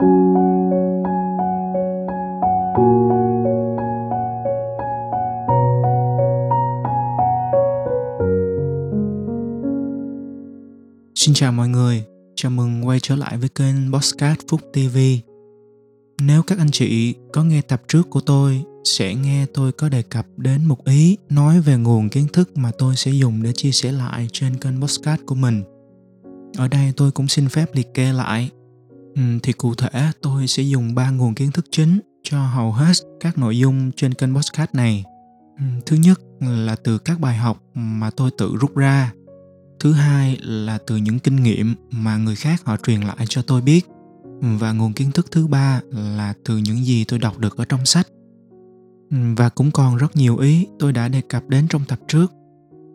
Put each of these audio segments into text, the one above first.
Xin chào mọi người, chào mừng quay trở lại với kênh Postcard Phúc TV. Nếu các anh chị có nghe tập trước của tôi, sẽ nghe tôi có đề cập đến một ý nói về nguồn kiến thức mà tôi sẽ dùng để chia sẻ lại trên kênh Postcard của mình. Ở đây tôi cũng xin phép liệt kê lại. Ừ, thì cụ thể tôi sẽ dùng ba nguồn kiến thức chính cho hầu hết các nội dung trên kênh podcast này. Ừ, thứ nhất là từ các bài học mà tôi tự rút ra. Thứ hai là từ những kinh nghiệm mà người khác họ truyền lại cho tôi biết. Và nguồn kiến thức thứ ba là từ những gì tôi đọc được ở trong sách. Ừ, và cũng còn rất nhiều ý tôi đã đề cập đến trong tập trước.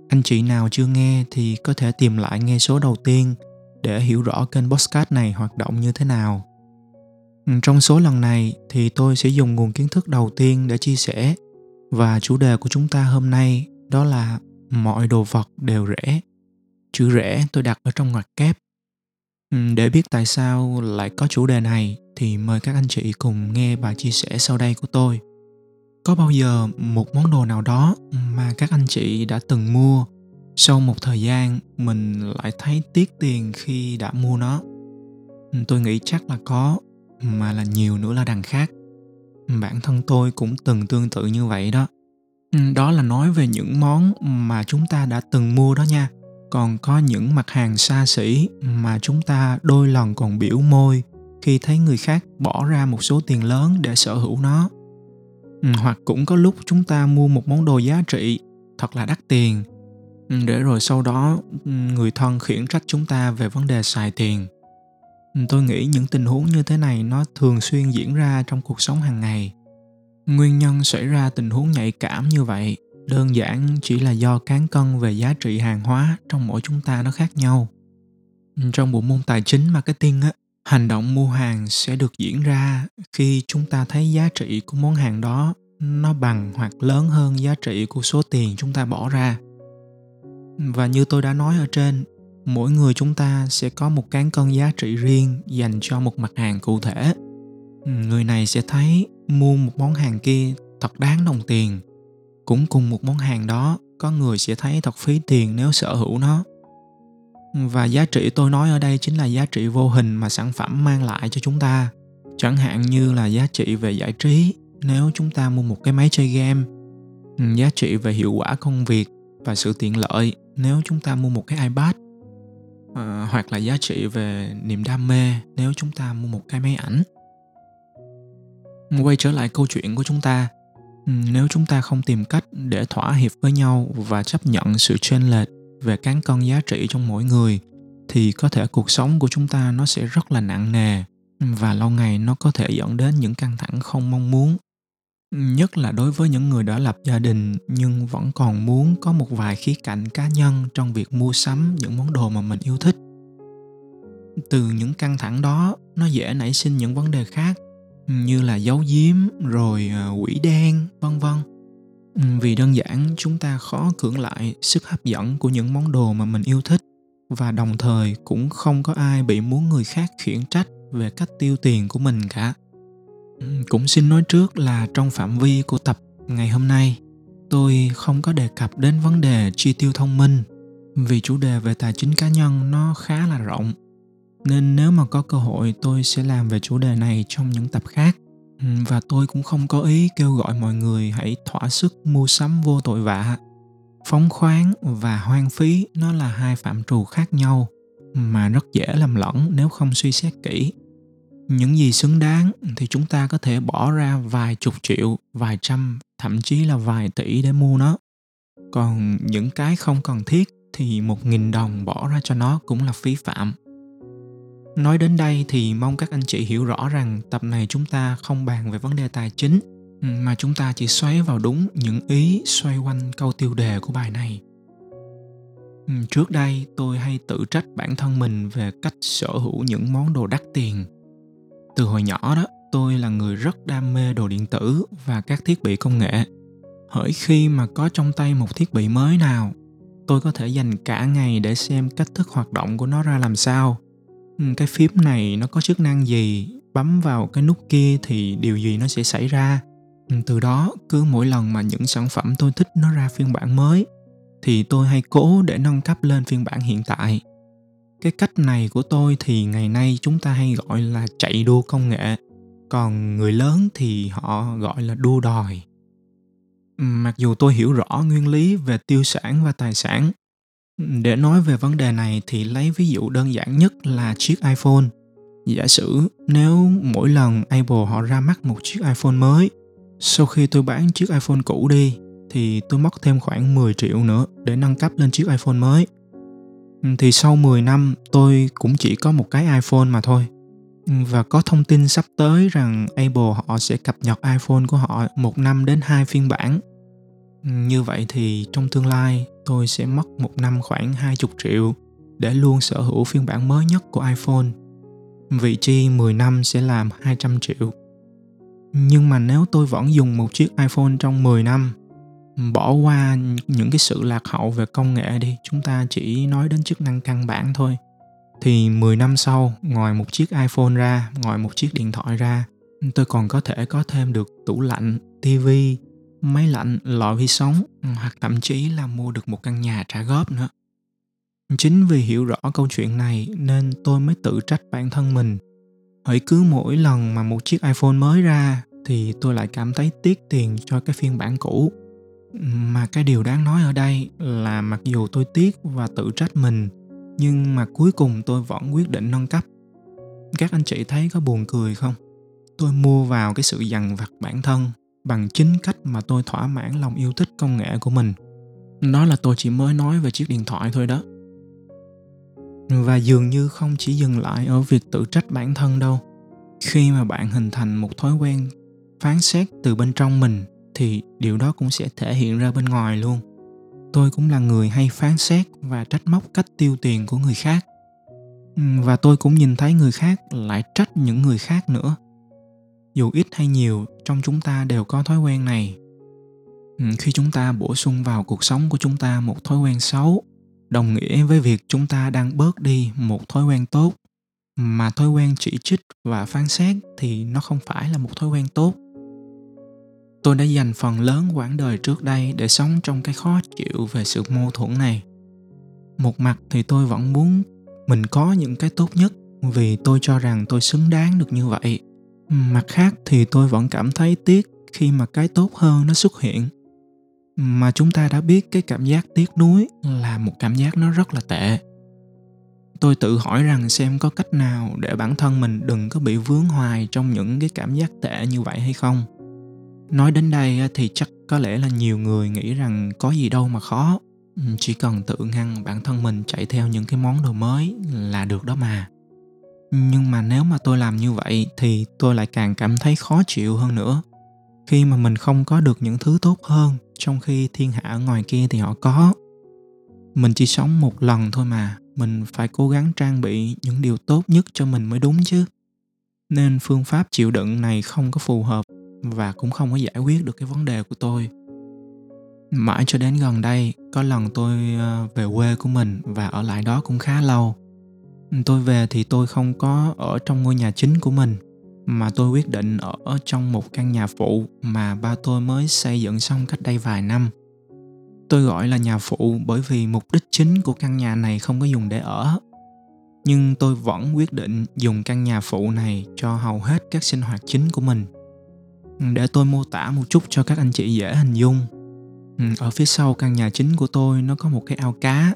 Anh chị nào chưa nghe thì có thể tìm lại nghe số đầu tiên để hiểu rõ kênh podcast này hoạt động như thế nào. Trong số lần này thì tôi sẽ dùng nguồn kiến thức đầu tiên để chia sẻ và chủ đề của chúng ta hôm nay đó là mọi đồ vật đều rẻ. Chữ rẻ tôi đặt ở trong ngoặc kép. Để biết tại sao lại có chủ đề này thì mời các anh chị cùng nghe bài chia sẻ sau đây của tôi. Có bao giờ một món đồ nào đó mà các anh chị đã từng mua sau một thời gian, mình lại thấy tiếc tiền khi đã mua nó. Ừ, tôi nghĩ chắc là có, mà là nhiều nữa là đằng khác. Bản thân tôi cũng từng tương tự như vậy đó. Ừ, đó là nói về những món mà chúng ta đã từng mua đó nha. Còn có những mặt hàng xa xỉ mà chúng ta đôi lần còn biểu môi khi thấy người khác bỏ ra một số tiền lớn để sở hữu nó. Ừ, hoặc cũng có lúc chúng ta mua một món đồ giá trị, thật là đắt tiền Ừ, để rồi sau đó ừ, người thân khiển trách chúng ta về vấn đề xài tiền. Ừ, tôi nghĩ những tình huống như thế này nó thường xuyên diễn ra trong cuộc sống hàng ngày. Nguyên nhân xảy ra tình huống nhạy cảm như vậy đơn giản chỉ là do cán cân về giá trị hàng hóa trong mỗi chúng ta nó khác nhau. Trong bộ môn tài chính marketing á, hành động mua hàng sẽ được diễn ra khi chúng ta thấy giá trị của món hàng đó nó bằng hoặc lớn hơn giá trị của số tiền chúng ta bỏ ra và như tôi đã nói ở trên, mỗi người chúng ta sẽ có một cán cân giá trị riêng dành cho một mặt hàng cụ thể. Người này sẽ thấy mua một món hàng kia thật đáng đồng tiền. Cũng cùng một món hàng đó, có người sẽ thấy thật phí tiền nếu sở hữu nó. Và giá trị tôi nói ở đây chính là giá trị vô hình mà sản phẩm mang lại cho chúng ta. Chẳng hạn như là giá trị về giải trí, nếu chúng ta mua một cái máy chơi game, giá trị về hiệu quả công việc và sự tiện lợi nếu chúng ta mua một cái ipad. À, hoặc là giá trị về niềm đam mê nếu chúng ta mua một cái máy ảnh. Quay trở lại câu chuyện của chúng ta nếu chúng ta không tìm cách để thỏa hiệp với nhau và chấp nhận sự chênh lệch về cán cân giá trị trong mỗi người thì có thể cuộc sống của chúng ta nó sẽ rất là nặng nề và lâu ngày nó có thể dẫn đến những căng thẳng không mong muốn nhất là đối với những người đã lập gia đình nhưng vẫn còn muốn có một vài khía cạnh cá nhân trong việc mua sắm những món đồ mà mình yêu thích. Từ những căng thẳng đó, nó dễ nảy sinh những vấn đề khác, như là giấu giếm, rồi ờ, quỷ đen, vân vân. Vì đơn giản, chúng ta khó cưỡng lại sức hấp dẫn của những món đồ mà mình yêu thích và đồng thời cũng không có ai bị muốn người khác khiển trách về cách tiêu tiền của mình cả. Ừ, cũng xin nói trước là trong phạm vi của tập ngày hôm nay, tôi không có đề cập đến vấn đề chi tiêu thông minh, vì chủ đề về tài chính cá nhân nó khá là rộng. Nên nếu mà có cơ hội, tôi sẽ làm về chủ đề này trong những tập khác. Ừ, và tôi cũng không có ý kêu gọi mọi người hãy thỏa sức mua sắm vô tội vạ. Phóng khoáng và hoang phí nó là hai phạm trù khác nhau, mà rất dễ làm lẫn nếu không suy xét kỹ những gì xứng đáng thì chúng ta có thể bỏ ra vài chục triệu, vài trăm, thậm chí là vài tỷ để mua nó. Còn những cái không cần thiết thì một nghìn đồng bỏ ra cho nó cũng là phí phạm. Nói đến đây thì mong các anh chị hiểu rõ rằng tập này chúng ta không bàn về vấn đề tài chính, mà chúng ta chỉ xoáy vào đúng những ý xoay quanh câu tiêu đề của bài này. Trước đây, tôi hay tự trách bản thân mình về cách sở hữu những món đồ đắt tiền từ hồi nhỏ đó, tôi là người rất đam mê đồ điện tử và các thiết bị công nghệ. Hỡi khi mà có trong tay một thiết bị mới nào, tôi có thể dành cả ngày để xem cách thức hoạt động của nó ra làm sao. Ừ, cái phím này nó có chức năng gì, bấm vào cái nút kia thì điều gì nó sẽ xảy ra. Ừ, từ đó, cứ mỗi lần mà những sản phẩm tôi thích nó ra phiên bản mới, thì tôi hay cố để nâng cấp lên phiên bản hiện tại cái cách này của tôi thì ngày nay chúng ta hay gọi là chạy đua công nghệ. Còn người lớn thì họ gọi là đua đòi. Mặc dù tôi hiểu rõ nguyên lý về tiêu sản và tài sản, để nói về vấn đề này thì lấy ví dụ đơn giản nhất là chiếc iphone. Giả sử nếu mỗi lần apple họ ra mắt một chiếc iphone mới, sau khi tôi bán chiếc iphone cũ đi, thì tôi mất thêm khoảng 10 triệu nữa để nâng cấp lên chiếc iphone mới. Ừ, thì sau 10 năm tôi cũng chỉ có một cái iphone mà thôi ừ, và có thông tin sắp tới rằng Apple họ sẽ cập nhật iPhone của họ một năm đến hai phiên bản. Ừ, như vậy thì trong tương lai tôi sẽ mất một năm khoảng 20 triệu để luôn sở hữu phiên bản mới nhất của iPhone. Vị chi 10 năm sẽ làm 200 triệu. Nhưng mà nếu tôi vẫn dùng một chiếc iPhone trong 10 năm, bỏ qua những cái sự lạc hậu về công nghệ đi, chúng ta chỉ nói đến chức năng căn bản thôi thì 10 năm sau, ngoài một chiếc iPhone ra, ngoài một chiếc điện thoại ra, tôi còn có thể có thêm được tủ lạnh, tivi, máy lạnh, lò vi sóng hoặc thậm chí là mua được một căn nhà trả góp nữa. Chính vì hiểu rõ câu chuyện này nên tôi mới tự trách bản thân mình. hỡi cứ mỗi lần mà một chiếc iPhone mới ra thì tôi lại cảm thấy tiếc tiền cho cái phiên bản cũ. Mà cái điều đáng nói ở đây là mặc dù tôi tiếc và tự trách mình, nhưng mà cuối cùng tôi vẫn quyết định nâng cấp. Các anh chị thấy có buồn cười không? Tôi mua vào cái sự dằn vặt bản thân bằng chính cách mà tôi thỏa mãn lòng yêu thích công nghệ của mình. Đó là tôi chỉ mới nói về chiếc điện thoại thôi đó. Và dường như không chỉ dừng lại ở việc tự trách bản thân đâu. Khi mà bạn hình thành một thói quen phán xét từ bên trong mình thì điều đó cũng sẽ thể hiện ra bên ngoài luôn. Tôi cũng là người hay phán xét và trách móc cách tiêu tiền của người khác. Ừ, và tôi cũng nhìn thấy người khác lại trách những người khác nữa. Dù ít hay nhiều, trong chúng ta đều có thói quen này. Ừ, khi chúng ta bổ sung vào cuộc sống của chúng ta một thói quen xấu, đồng nghĩa với việc chúng ta đang bớt đi một thói quen tốt, mà thói quen chỉ trích và phán xét thì nó không phải là một thói quen tốt tôi đã dành phần lớn quãng đời trước đây để sống trong cái khó chịu về sự mâu thuẫn này. Một mặt thì tôi vẫn muốn mình có những cái tốt nhất vì tôi cho rằng tôi xứng đáng được như vậy. Mặt khác thì tôi vẫn cảm thấy tiếc khi mà cái tốt hơn nó xuất hiện. Mà chúng ta đã biết cái cảm giác tiếc nuối là một cảm giác nó rất là tệ. Tôi tự hỏi rằng xem có cách nào để bản thân mình đừng có bị vướng hoài trong những cái cảm giác tệ như vậy hay không nói đến đây thì chắc có lẽ là nhiều người nghĩ rằng có gì đâu mà khó. Ừ, chỉ cần tự ngăn bản thân mình chạy theo những cái món đồ mới là được đó mà. Nhưng mà nếu mà tôi làm như vậy thì tôi lại càng cảm thấy khó chịu hơn nữa. Khi mà mình không có được những thứ tốt hơn, trong khi thiên hạ ở ngoài kia thì họ có. Mình chỉ sống một lần thôi mà, mình phải cố gắng trang bị những điều tốt nhất cho mình mới đúng chứ. Nên phương pháp chịu đựng này không có phù hợp và cũng không có giải quyết được cái vấn đề của tôi. Mãi cho đến gần đây, có lần tôi ờ, về quê của mình và ở lại đó cũng khá lâu. Tôi về thì tôi không có ở trong ngôi nhà chính của mình, mà tôi quyết định ở trong một căn nhà phụ mà ba tôi mới xây dựng xong cách đây vài năm. Tôi gọi là nhà phụ bởi vì mục đích chính của căn nhà này không có dùng để ở. Nhưng tôi vẫn quyết định dùng căn nhà phụ này cho hầu hết các sinh hoạt chính của mình. Ừ, để tôi mô tả một chút cho các anh chị dễ hình dung. Ừ, ở phía sau căn nhà chính của tôi nó có một cái ao cá.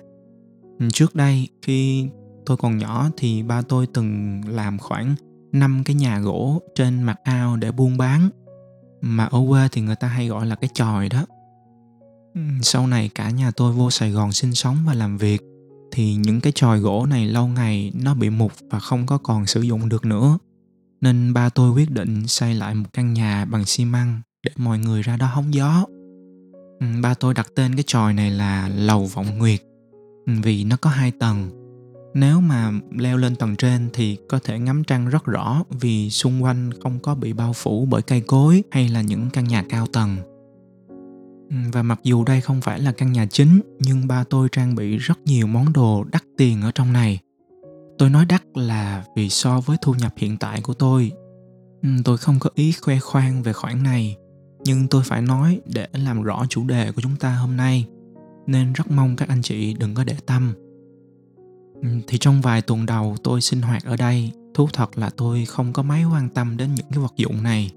Ừ, trước đây khi tôi còn nhỏ thì ba tôi từng làm khoảng 5 cái nhà gỗ trên mặt ao để buôn bán. Mà ở quê thì người ta hay gọi là cái chòi đó. Sau này cả nhà tôi vô sài gòn sinh sống và làm việc, thì những cái chòi gỗ này lâu ngày nó bị mục và không có còn sử dụng được nữa nên ba tôi quyết định xây lại một căn nhà bằng xi măng để mọi người ra đó hóng gió. Ừ, ba tôi đặt tên cái tròi này là lầu vọng nguyệt. Ừ, vì nó có hai tầng. Nếu mà leo lên tầng trên thì có thể ngắm trăng rất rõ vì xung quanh không có bị bao phủ bởi cây cối hay là những căn nhà cao tầng. Ừ, và mặc dù đây không phải là căn nhà chính, nhưng ba tôi trang bị rất nhiều món đồ đắt tiền ở trong này tôi nói đắt là vì so với thu nhập hiện tại của tôi. Ừ, tôi không có ý khoe khoang về khoản này, nhưng tôi phải nói để làm rõ chủ đề của chúng ta hôm nay, nên rất mong các anh chị đừng có để tâm. Ừ, thì trong vài tuần đầu tôi sinh hoạt ở đây, thú thật là tôi không có mấy quan tâm đến những cái vật dụng này.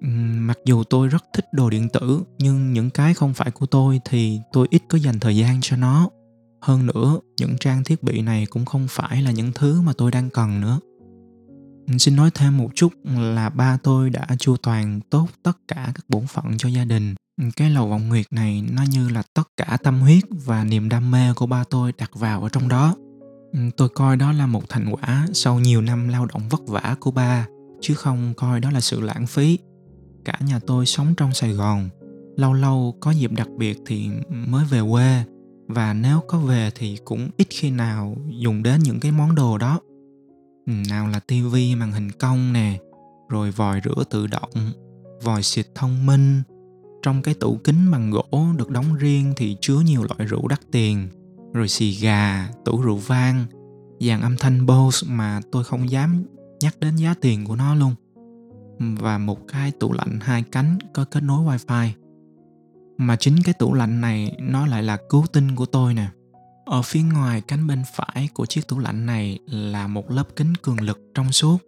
Ừ, mặc dù tôi rất thích đồ điện tử, nhưng những cái không phải của tôi thì tôi ít có dành thời gian cho nó hơn nữa, những trang thiết bị này cũng không phải là những thứ mà tôi đang cần nữa. Xin nói thêm một chút là ba tôi đã chu toàn tốt tất cả các bổn phận cho gia đình. Cái lầu vọng nguyệt này, nó như là tất cả tâm huyết và niềm đam mê của ba tôi đặt vào ở trong đó. Tôi coi đó là một thành quả sau nhiều năm lao động vất vả của ba, chứ không coi đó là sự lãng phí. Cả nhà tôi sống trong sài gòn, lâu lâu có dịp đặc biệt thì mới về quê và nếu có về thì cũng ít khi nào dùng đến những cái món đồ đó. Ừ, nào là tivi màn hình cong nè, rồi vòi rửa tự động, vòi xịt thông minh. Trong cái tủ kính bằng gỗ được đóng riêng thì chứa nhiều loại rượu đắt tiền, rồi xì gà, tủ rượu vang, dàn âm thanh Bose mà tôi không dám nhắc đến giá tiền của nó luôn. Và một cái tủ lạnh hai cánh có kết nối wifi mà chính cái tủ lạnh này, nó lại là cứu tinh của tôi nè. Ở phía ngoài cánh bên phải của chiếc tủ lạnh này là một lớp kính cường lực trong suốt.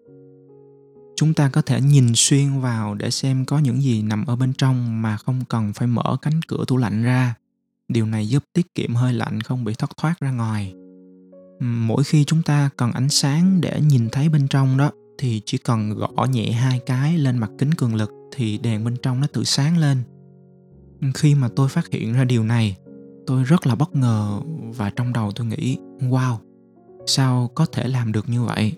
Chúng ta có thể nhìn xuyên vào để xem có những gì nằm ở bên trong mà không cần phải mở cánh cửa tủ lạnh ra. Điều này giúp tiết kiệm hơi lạnh không bị thất thoát ra ngoài. Mỗi khi chúng ta cần ánh sáng để nhìn thấy bên trong đó, thì chỉ cần gõ nhẹ hai cái lên mặt kính cường lực thì đèn bên trong nó tự sáng lên khi mà tôi phát hiện ra điều này, tôi rất là bất ngờ và trong đầu tôi nghĩ, wow, sao có thể làm được như vậy?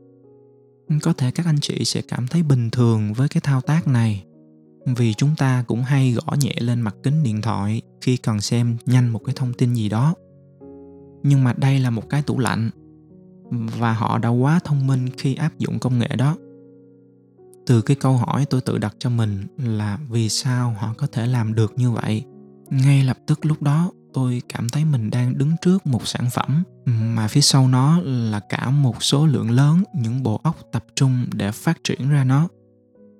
Có thể các anh chị sẽ cảm thấy bình thường với cái thao tác này. Vì chúng ta cũng hay gõ nhẹ lên mặt kính điện thoại khi cần xem nhanh một cái thông tin gì đó. Nhưng mà đây là một cái tủ lạnh và họ đã quá thông minh khi áp dụng công nghệ đó từ cái câu hỏi tôi tự đặt cho mình là vì sao họ có thể làm được như vậy? Ngay lập tức lúc đó, tôi cảm thấy mình đang đứng trước một sản phẩm mà phía sau nó là cả một số lượng lớn những bộ óc tập trung để phát triển ra nó.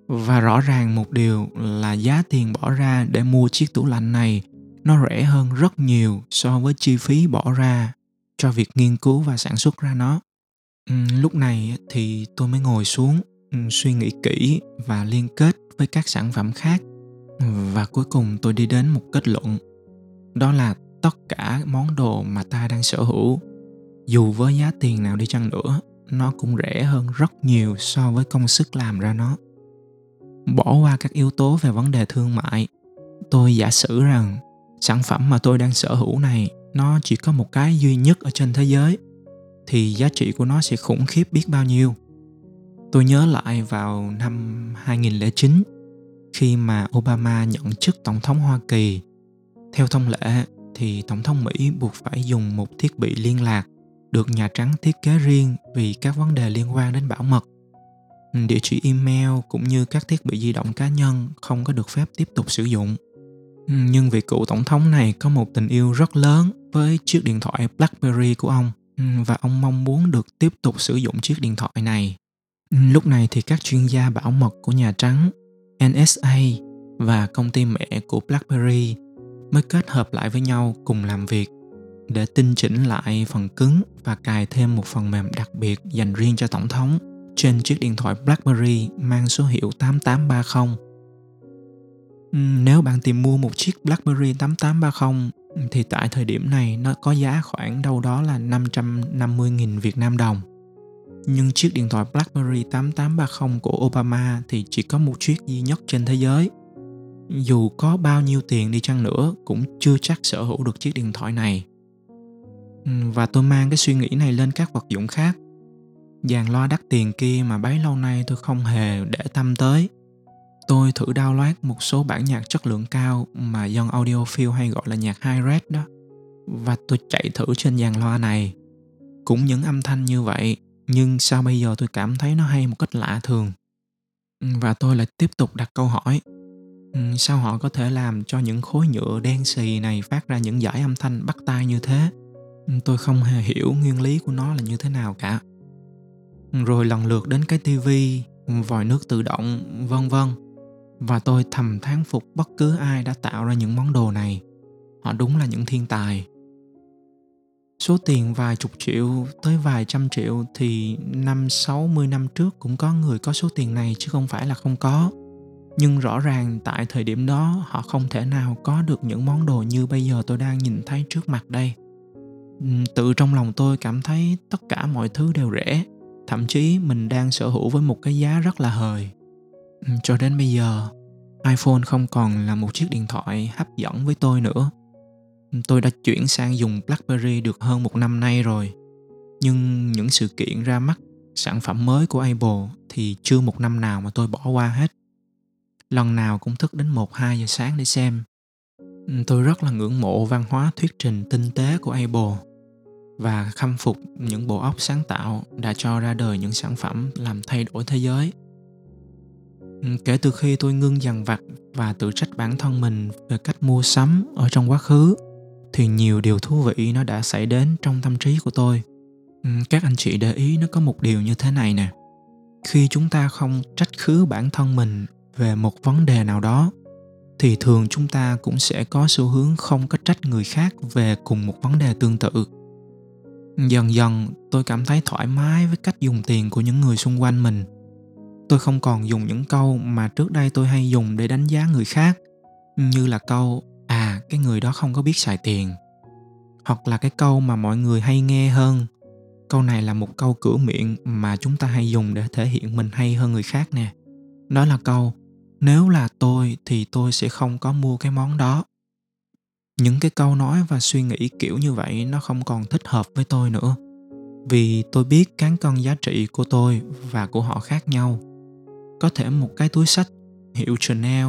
Và rõ ràng một điều là giá tiền bỏ ra để mua chiếc tủ lạnh này, nó rẻ hơn rất nhiều so với chi phí bỏ ra cho việc nghiên cứu và sản xuất ra nó. Lúc này thì tôi mới ngồi xuống Ừ, suy nghĩ kỹ và liên kết với các sản phẩm khác. Và cuối cùng tôi đi đến một kết luận. Đó là tất cả món đồ mà ta đang sở hữu, dù với giá tiền nào đi chăng nữa, nó cũng rẻ hơn rất nhiều so với công sức làm ra nó. Bỏ qua các yếu tố về vấn đề thương mại, tôi giả sử rằng sản phẩm mà tôi đang sở hữu này, nó chỉ có một cái duy nhất ở trên thế giới, thì giá trị của nó sẽ khủng khiếp biết bao nhiêu. Tôi nhớ lại vào năm 2009 khi mà Obama nhận chức tổng thống Hoa Kỳ. Theo thông lệ thì tổng thống Mỹ buộc phải dùng một thiết bị liên lạc được Nhà Trắng thiết kế riêng vì các vấn đề liên quan đến bảo mật. Địa chỉ email cũng như các thiết bị di động cá nhân không có được phép tiếp tục sử dụng. Nhưng vị cựu tổng thống này có một tình yêu rất lớn với chiếc điện thoại BlackBerry của ông và ông mong muốn được tiếp tục sử dụng chiếc điện thoại này. Lúc này thì các chuyên gia bảo mật của Nhà Trắng, NSA và công ty mẹ của BlackBerry mới kết hợp lại với nhau cùng làm việc để tinh chỉnh lại phần cứng và cài thêm một phần mềm đặc biệt dành riêng cho tổng thống trên chiếc điện thoại BlackBerry mang số hiệu 8830. Nếu bạn tìm mua một chiếc BlackBerry 8830 thì tại thời điểm này nó có giá khoảng đâu đó là 550.000 Việt Nam đồng. Nhưng chiếc điện thoại BlackBerry 8830 của Obama thì chỉ có một chiếc duy nhất trên thế giới. Dù có bao nhiêu tiền đi chăng nữa, cũng chưa chắc sở hữu được chiếc điện thoại này. Ừ, và tôi mang cái suy nghĩ này lên các vật dụng khác. Dàn loa đắt tiền kia mà bấy lâu nay tôi không hề để tâm tới – tôi thử download một số bản nhạc chất lượng cao mà dân audiophile hay gọi là nhạc high res đó và tôi chạy thử trên dàn loa này cũng những âm thanh như vậy nhưng sao bây giờ tôi cảm thấy nó hay một cách lạ thường? Ừ, và tôi lại tiếp tục đặt câu hỏi. Ừ, sao họ có thể làm cho những khối nhựa đen xì này phát ra những dải âm thanh bắt tai như thế? Ừ, tôi không hề hiểu nguyên lý của nó là như thế nào cả. Rồi lần lượt đến cái tivi, vòi nước tự động, vân vân. Và tôi thầm thán phục bất cứ ai đã tạo ra những món đồ này. Họ đúng là những thiên tài số tiền vài chục triệu tới vài trăm triệu thì năm sáu mươi năm trước cũng có người có số tiền này chứ không phải là không có. Nhưng rõ ràng tại thời điểm đó, họ không thể nào có được những món đồ như bây giờ tôi đang nhìn thấy trước mặt đây. Tự trong lòng tôi cảm thấy tất cả mọi thứ đều rẻ, thậm chí mình đang sở hữu với một cái giá rất là hời. Cho đến bây giờ, iphone không còn là một chiếc điện thoại hấp dẫn với tôi nữa tôi đã chuyển sang dùng blackberry được hơn một năm nay rồi nhưng những sự kiện ra mắt sản phẩm mới của apple thì chưa một năm nào mà tôi bỏ qua hết lần nào cũng thức đến 1-2 giờ sáng để xem. Ừ, tôi rất là ngưỡng mộ văn hóa thuyết trình tinh tế của Apple và khâm phục những bộ óc sáng tạo đã cho ra đời những sản phẩm làm thay đổi thế giới. Ừ, kể từ khi tôi ngưng dằn vặt và tự trách bản thân mình về cách mua sắm ở trong quá khứ, thì nhiều điều thú vị nó đã xảy đến trong tâm trí của tôi. Ừ, các anh chị để ý nó có một điều như thế này nè. Khi chúng ta không trách khứ bản thân mình về một vấn đề nào đó, thì thường chúng ta cũng sẽ có xu hướng không có trách người khác về cùng một vấn đề tương tự dần dần, tôi cảm thấy thoải mái với cách dùng tiền của những người xung quanh mình tôi không còn dùng những câu mà trước đây tôi hay dùng để đánh giá người khác, như là câu à cái người đó không có biết xài tiền. Hoặc là cái câu mà mọi người hay nghe hơn. Câu này là một câu cửa miệng mà chúng ta hay dùng để thể hiện mình hay hơn người khác nè. Đó là câu, nếu là tôi thì tôi sẽ không có mua cái món đó. Những cái câu nói và suy nghĩ kiểu như vậy nó không còn thích hợp với tôi nữa. Vì tôi biết cán cân giá trị của tôi và của họ khác nhau. Có thể một cái túi sách hiệu chanel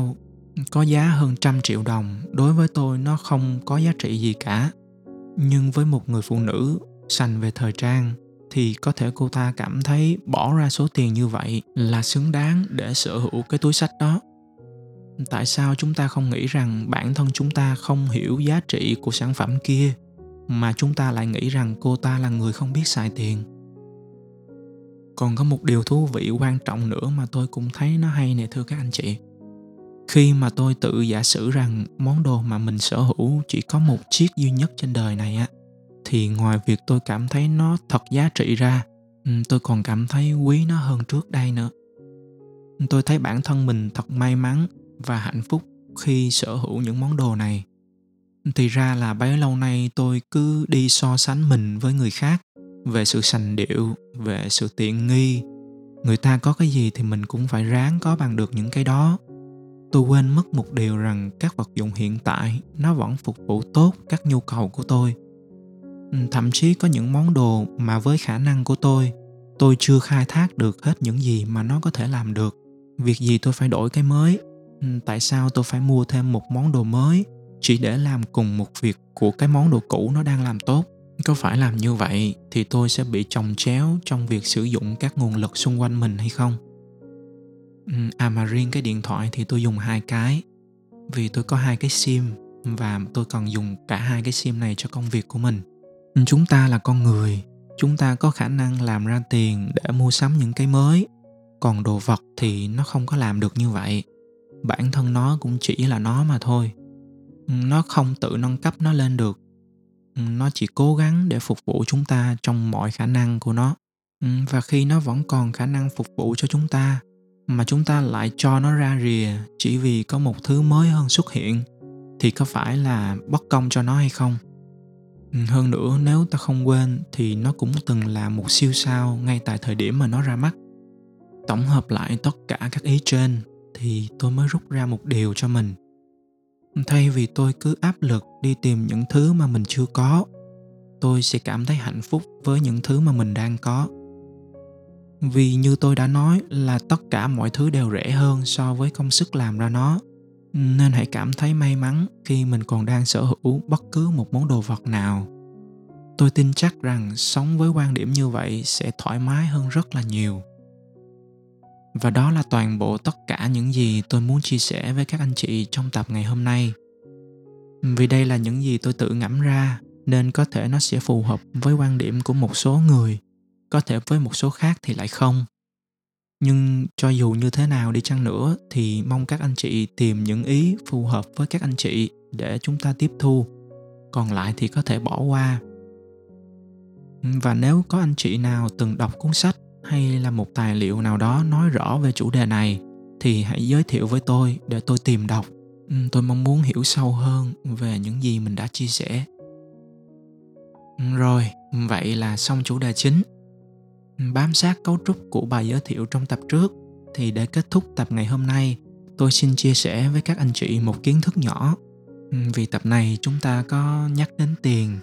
có giá hơn trăm triệu đồng, đối với tôi nó không có giá trị gì cả. Nhưng với một người phụ nữ sành về thời trang thì có thể cô ta cảm thấy bỏ ra số tiền như vậy là xứng đáng để sở hữu cái túi sách đó. Tại sao chúng ta không nghĩ rằng bản thân chúng ta không hiểu giá trị của sản phẩm kia, mà chúng ta lại nghĩ rằng cô ta là người không biết xài tiền? Còn có một điều thú vị quan trọng nữa mà tôi cũng thấy nó hay nè, thưa các anh chị khi mà tôi tự giả sử rằng món đồ mà mình sở hữu chỉ có một chiếc duy nhất trên đời này á, thì ngoài việc tôi cảm thấy nó thật giá trị ra ừ, tôi còn cảm thấy quý nó hơn trước đây nữa. Tôi thấy bản thân mình thật may mắn và hạnh phúc khi sở hữu những món đồ này. Thì ra là bấy lâu nay tôi cứ đi so sánh mình với người khác về sự sành điệu, về sự tiện nghi. Người ta có cái gì thì mình cũng phải ráng có bằng được những cái đó tôi quên mất một điều rằng các vật dụng hiện tại, nó vẫn phục vụ tốt các nhu cầu của tôi. Ừ, thậm chí có những món đồ mà với khả năng của tôi tôi chưa khai thác được hết những gì mà nó có thể làm được. Việc gì tôi phải đổi cái mới? Ừ, tại sao tôi phải mua thêm một món đồ mới chỉ để làm cùng một việc của cái món đồ cũ nó đang làm tốt? Có phải làm như vậy thì tôi sẽ bị trồng chéo trong việc sử dụng các nguồn lực xung quanh mình hay không? Ừ, à mà riêng cái điện thoại thì tôi dùng hai cái. Vì tôi có hai cái sim và tôi cần dùng cả hai cái sim này cho công việc của mình. Ừ, chúng ta là con người. Chúng ta có khả năng làm ra tiền để mua sắm những cái mới. Còn đồ vật thì nó không có làm được như vậy. Bản thân nó cũng chỉ là nó mà thôi. Ừ, nó không tự nâng cấp nó lên được. Nó chỉ cố gắng để phục vụ chúng ta trong mọi khả năng của nó. Và khi nó vẫn còn khả năng phục vụ cho chúng ta mà chúng ta lại cho nó ra rìa chỉ vì có một thứ mới hơn xuất hiện, thì có phải là bất công cho nó hay không? Ừ, hơn nữa, nếu ta không quên thì nó cũng từng là một siêu sao ngay tại thời điểm mà nó ra mắt. Tổng hợp lại tất cả các ý trên thì tôi mới rút ra một điều cho mình. Thay vì tôi cứ áp lực đi tìm những thứ mà mình chưa có, tôi sẽ cảm thấy hạnh phúc với những thứ mà mình đang có vì như tôi đã nói là tất cả mọi thứ đều rẻ hơn so với công sức làm ra nó. Nên hãy cảm thấy may mắn khi mình còn đang sở hữu bất cứ một món đồ vật nào. Tôi tin chắc rằng sống với quan điểm như vậy sẽ thoải mái hơn rất là nhiều. Và đó là toàn bộ tất cả những gì tôi muốn chia sẻ với các anh chị trong tập ngày hôm nay. Vì đây là những gì tôi tự ngẫm ra, nên có thể nó sẽ phù hợp với quan điểm của một số người có thể với một số khác thì lại không. Nhưng cho dù như thế nào đi chăng nữa thì mong các anh chị tìm những ý phù hợp với các anh chị để chúng ta tiếp thu. Còn lại thì có thể bỏ qua. Và nếu có anh chị nào từng đọc cuốn sách hay là một tài liệu nào đó nói rõ về chủ đề này thì hãy giới thiệu với tôi để tôi tìm đọc. Ừ, tôi mong muốn hiểu sâu hơn về những gì mình đã chia sẻ. Ừ, rồi, vậy là xong chủ đề chính bám sát cấu trúc của bài giới thiệu trong tập trước, thì để kết thúc tập ngày hôm nay, tôi xin chia sẻ với các anh chị một kiến thức nhỏ. Vì tập này chúng ta có nhắc đến tiền,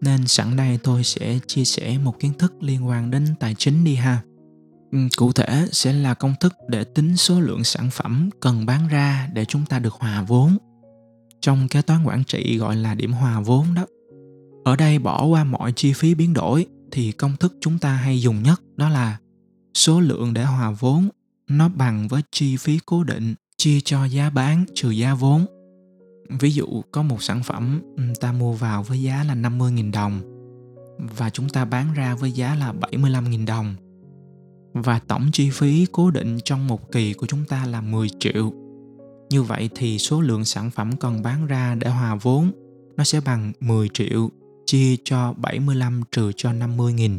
nên sẵn đây tôi sẽ chia sẻ một kiến thức liên quan đến tài chính đi ha. Cụ thể sẽ là công thức để tính số lượng sản phẩm cần bán ra để chúng ta được hòa vốn. Trong kế toán quản trị gọi là điểm hòa vốn đó. Ở đây bỏ qua mọi chi phí biến đổi thì công thức chúng ta hay dùng nhất đó là số lượng để hòa vốn nó bằng với chi phí cố định, chia cho giá bán trừ giá vốn. Ví dụ, có một sản phẩm ta mua vào với giá là 50.000 đồng và chúng ta bán ra với giá là 75.000 đồng. Và tổng chi phí cố định trong một kỳ của chúng ta là 10 triệu. Như vậy thì số lượng sản phẩm cần bán ra để hòa vốn, nó sẽ bằng 10 triệu chia cho 75 trừ cho 50.000.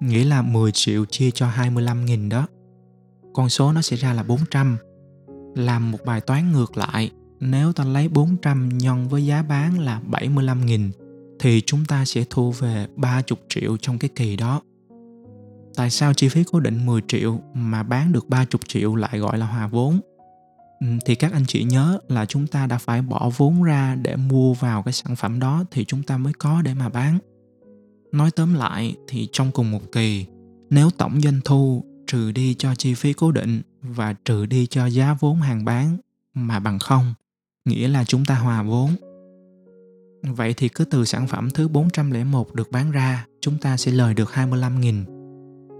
Nghĩa là 10 triệu chia cho 25.000 đó. Con số nó sẽ ra là 400. Làm một bài toán ngược lại, nếu ta lấy 400 nhân với giá bán là 75.000 thì chúng ta sẽ thu về 30 triệu trong cái kỳ đó. Tại sao chi phí cố định 10 triệu mà bán được 30 triệu lại gọi là hòa vốn? Ừ, thì các anh chị nhớ là chúng ta đã phải bỏ vốn ra để mua vào cái sản phẩm đó thì chúng ta mới có để mà bán nói tóm lại thì trong cùng một kỳ nếu tổng doanh thu trừ đi cho chi phí cố định và trừ đi cho giá vốn hàng bán mà bằng không, nghĩa là chúng ta hòa vốn. Vậy thì cứ từ sản phẩm thứ 401 được bán ra, chúng ta sẽ lời được 25.000.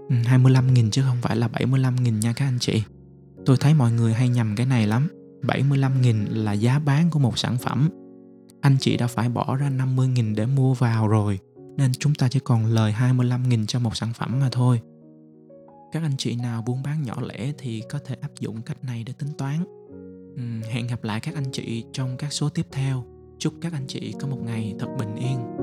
25.000 ừ, chứ không phải là 75.000 nha các anh chị. Tôi thấy mọi người hay nhầm cái này lắm. 75.000 là giá bán của một sản phẩm. Anh chị đã phải bỏ ra 50.000 để mua vào rồi, Nên chúng ta chỉ còn lời 25.000 cho một sản phẩm mà thôi. Các anh chị nào buôn bán nhỏ lẻ thì có thể áp dụng cách này để tính toán. Hẹn gặp lại các anh chị trong các số tiếp theo. Chúc các anh chị có một ngày thật bình yên.